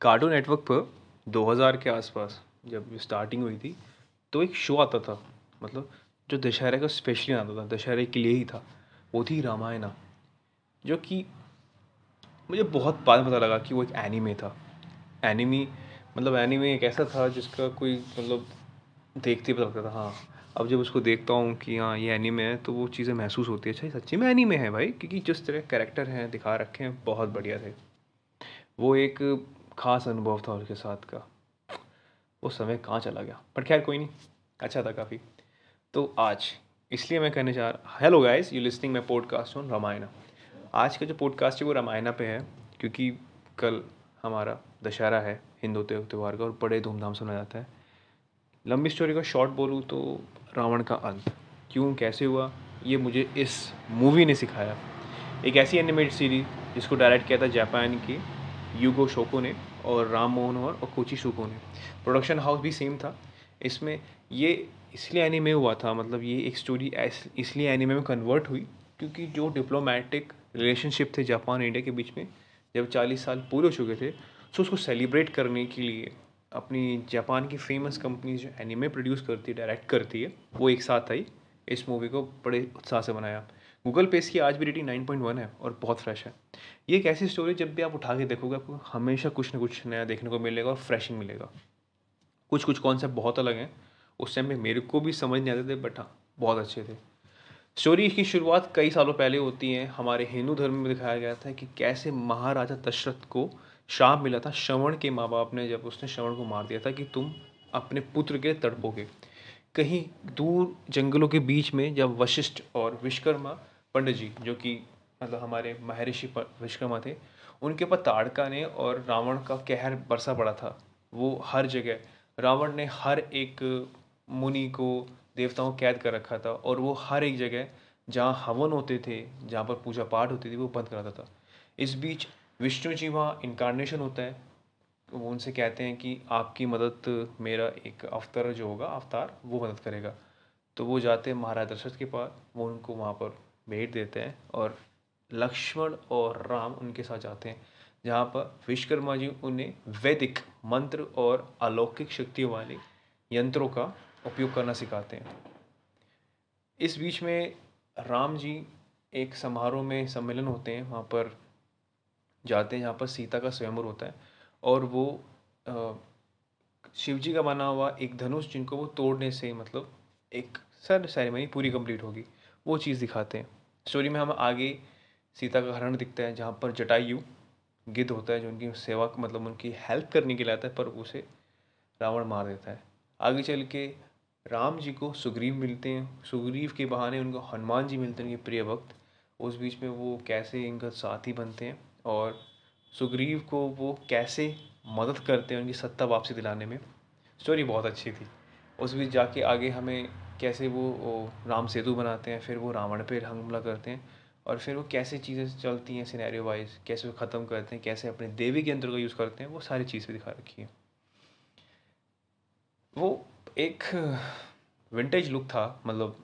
Cartoon network पर 2000 के आसपास जब स्टार्टिंग हुई थी तो एक शो आता था मतलब जो दशहरे का स्पेशली आता था, दशहरे के लिए ही था, वो थी रामायणा, जो कि मुझे बहुत बाद पता लगा कि वो एक एनीमे था। एनिमी मतलब एनीमे एक ऐसा था जिसका कोई मतलब देखते ही पता लगता था हाँ अब जब उसको देखता हूँ कि हाँ ये एनीमे है तो वो चीज़ें महसूस होती है। अच्छा सच्ची में एनीमे है भाई? क्योंकि जिस तरह कैरेक्टर हैं, दिखा रखे हैं, बहुत बढ़िया थे। वो एक ख़ास अनुभव था उसके साथ का। वो समय कहाँ चला गया? पर खैर कोई नहीं अच्छा था काफ़ी। तो आज, इसलिए मैं कहने चाह रहा hello guys you listening my podcast on Ramayana आज का जो पॉडकास्ट है वो रामायणा पे है, क्योंकि कल हमारा दशहरा है, हिंदू त्यौहार का, और बड़े धूमधाम से मनाया जाता है। लंबी स्टोरी का शॉर्ट बोलूँ तो रावण का अंत। क्यों, कैसे हुआ, ये मुझे इस मूवी ने सिखाया। एक ऐसी एनिमेटेड सीरीज़ जिसको डायरेक्ट किया था जापान की यूगो शोको ने और राम मनोहर और कोची सुको ने। प्रोडक्शन हाउस भी सेम था। इसमें ये इसलिए एनिमे हुआ था मतलब ये एक स्टोरी इसलिए एनीमे में कन्वर्ट हुई क्योंकि जो डिप्लोमेटिक रिलेशनशिप थे जापान इंडिया के बीच में, जब चालीस साल पूरे हो चुके थे सो उसको सेलिब्रेट करने के लिए अपनी जापान की फ़ेमस कंपनी जो एनीमे प्रोड्यूस करती है डायरेक्ट करती है, वो एक साथ आई। इस मूवी को बड़े उत्साह से बनाया। गूगल पे इसकी आज भी रेटिंग नाइन पॉइंट वन है और बहुत फ्रेश है। ये एक ऐसी स्टोरी जब भी आप उठा के देखोगे, आपको हमेशा कुछ ना कुछ नया देखने को मिलेगा और फ्रेशिंग मिलेगा। कुछ कुछ कॉन्सेप्ट बहुत अलग हैं। उस टाइम में मेरे को भी समझ नहीं आते थे बट हाँ बहुत अच्छे थे। स्टोरी की शुरुआत कई सालों पहले होती है। हमारे हिंदू धर्म में दिखाया गया था कि कैसे महाराजा दशरथ को श्राप मिला था श्रवण के माँ बाप ने, जब उसने श्रवण को मार दिया था कि तुम अपने पुत्र के तड़पोगे। कहीं दूर जंगलों के बीच में जब वशिष्ठ और विश्वकर्मा पंडित जी, जो कि मतलब हमारे महर्षि विश्वकर्मा थे, उनके ऊपर ताड़का ने और रावण का कहर बरसा पड़ा था। वो हर जगह, रावण ने हर एक मुनि को, देवताओं को कैद कर रखा था और वो हर एक जगह, जहाँ हवन होते थे, जहाँ पर पूजा पाठ होती थी, वो बंद कराता था। इस बीच विष्णु जी वहाँ इनकारनेशन होता है। वो उनसे कहते हैं कि आपकी मदद, मेरा एक अवतार जो होगा, अवतार, वो मदद करेगा। तो वो जाते हैं महाराज दशरथ के पास, वो उनको वहाँ पर भेंट देते हैं और लक्ष्मण और राम उनके साथ जाते हैं, जहाँ पर विश्वकर्मा जी उन्हें वैदिक मंत्र और अलौकिक शक्तियों वाले यंत्रों का उपयोग करना सिखाते हैं। इस बीच में राम जी एक समारोह में सम्मेलन होते हैं, वहाँ पर जाते हैं, जहाँ पर सीता का स्वयंवर होता है और वो शिव जी का बना हुआ एक धनुष जिनको वो तोड़ने से मतलब एक सर सेरेमनी पूरी कंप्लीट होगी। वो चीज़ दिखाते हैं। स्टोरी में हम आगे सीता का हरण दिखता है, जहाँ पर जटायु गिद्ध होता है, जो उनकी सेवा मतलब उनकी हेल्प करने के लिए आता है, पर उसे रावण मार देता है। आगे चल के राम जी को सुग्रीव मिलते हैं। सुग्रीव के बहाने उनको हनुमान जी मिलते हैं, उनके प्रिय भक्त। उस बीच में वो कैसे इनका साथी बनते हैं और सुग्रीव को वो कैसे मदद करते हैं उनकी सत्ता वापसी दिलाने में। स्टोरी बहुत अच्छी थी। उस बीच जाके आगे हमें कैसे वो, राम सेतु बनाते हैं फिर वो रावण पे हमला करते हैं और फिर वो कैसे चीज़ें चलती हैं सिनेरियो वाइज कैसे वो ख़त्म करते हैं कैसे अपने देवी के यंत्र का यूज़ करते हैं वो सारी चीज़ें दिखा रखी है। वो एक विंटेज लुक था मतलब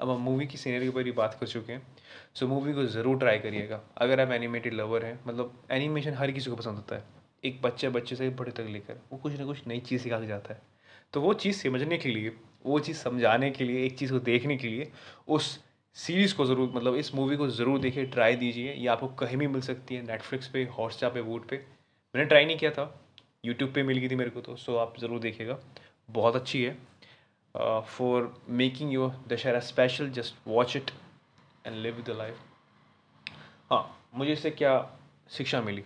अब हम मूवी की सीनरी के ऊपर ही बात कर चुके हैं सो मूवी को ज़रूर ट्राई करिएगा अगर आप एनिमेटेड लवर हैं मतलब एनिमेशन हर किसी को पसंद होता है एक बच्चे बच्चे से बड़े तक लेकर वो कुछ ना कुछ नई चीज़ सिखा के जाता है। तो वो चीज़ समझने के लिए, वो चीज़ समझाने के लिए, एक चीज़ को देखने के लिए, उस सीरीज़ को ज़रूर मतलब इस मूवी को ज़रूर देखिए ट्राई दीजिए। ये आपको कहीं भी मिल सकती है नेटफ्लिक्स पे हॉटस्टार पे वूट पे। मैंने ट्राई नहीं किया था। यूट्यूब पे मिल गई थी मेरे को तो सो आप ज़रूर देखिएगा बहुत अच्छी है। For making your Dussehra special just watch it and live the life हाँ मुझे इससे क्या शिक्षा मिली?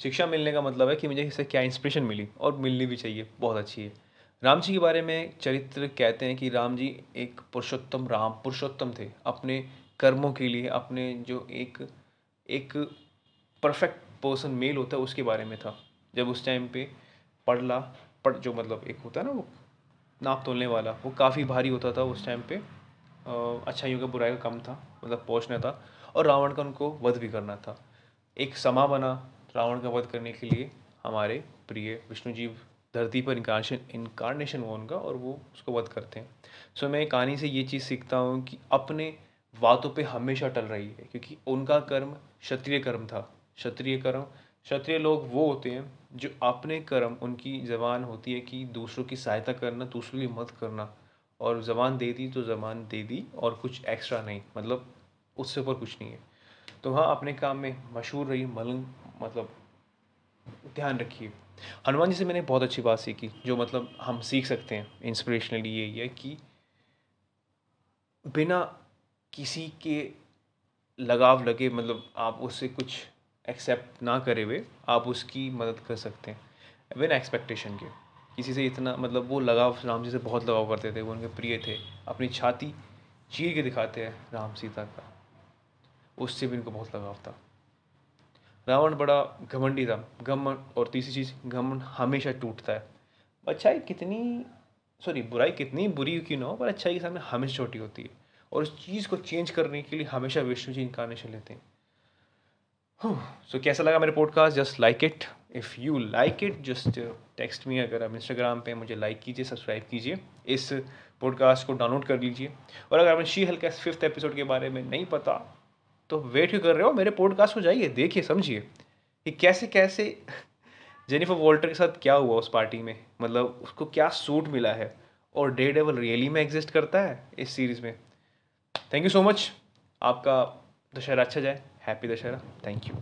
शिक्षा मिलने का मतलब है कि मुझे इससे क्या इंस्पिरेशन मिली? और मिलनी भी चाहिए। बहुत अच्छी है। राम जी के बारे में चरित्र कहते हैं कि राम जी एक पुरुषोत्तम, राम पुरुषोत्तम थे अपने कर्मों के लिए, अपने जो एक एक परफेक्ट पर्सन मेल होता है उसके बारे में था। जब उस टाइम पे पढ़ला पढ़ जो मतलब एक होता है ना वो नाप तोलने वाला, वो काफ़ी भारी होता था उस टाइम पे। अच्छाइयों का बुराई का कम था मतलब पहुँचना था और रावण का उनको वध भी करना था। एक समा बना रावण का वध करने के लिए हमारे प्रिय विष्णु जी धरती पर इनकारनेशन इनकारनेशन हुआ उनका और वो उसको वध करते हैं। सो मैं कहानी से ये चीज़ सीखता हूँ कि अपने बातों पे हमेशा टल रही है, क्योंकि उनका कर्म क्षत्रिय कर्म था। क्षत्रिय कर्म क्षत्रिय लोग वो होते हैं जो अपने कर्म, उनकी जबान होती है कि दूसरों की सहायता करना, दूसरों की मदद करना। और ज़बान दे दी तो ज़बान दे दी और कुछ एक्स्ट्रा नहीं मतलब उससे ऊपर कुछ नहीं है। तो हाँ अपने काम में मशहूर रही मलंग मतलब ध्यान रखिए। हनुमान जी से मैंने बहुत अच्छी बात सीखी, जो मतलब हम सीख सकते हैं इंस्पिरेशनली यही है कि बिना किसी के लगाव लगे मतलब आप उससे कुछ एक्सेप्ट ना करे हुए, आप उसकी मदद कर सकते हैं। बिना एक्सपेक्टेशन के। किसी से इतना मतलब वो लगाव, राम जी से बहुत लगाव करते थे, वो उनके प्रिय थे। अपनी छाती चीर के दिखाते हैं राम सीता का। उससे भी उनको बहुत लगाव था। रावण बड़ा घमंडी था। घमंड और तीसरी चीज़ घमंड हमेशा टूटता है। अच्छाई कितनी सॉरी बुराई कितनी बुरी क्यों ना हो पर अच्छाई के सामने हमेशा छोटी होती है। और उस चीज़ को चेंज करने के लिए हमेशा विष्णु जी इनकारनेशन लेते हैं। सो so, कैसा लगा मेरे podcast just like it if you like it just text me अगर आप इंस्टाग्राम पे मुझे लाइक कीजिए सब्सक्राइब कीजिए। इस पॉडकास्ट को डाउनलोड कर लीजिए। और अगर आपने शी हल्का फिफ्थ एपिसोड के बारे में नहीं पता तो वेट क्यों कर रहे हो? मेरे पॉडकास्ट को जाइए, देखिए, समझिए कि कैसे कैसे जेनिफर वॉल्टर के साथ क्या हुआ उस पार्टी में? मतलब उसको क्या सूट मिला है? और डे डेवल रियली में एग्जिस्ट करता है इस सीरीज़ में? थैंक यू सो मच आपका दशहरा अच्छा जाए। हैप्पी दशहरा। Thank you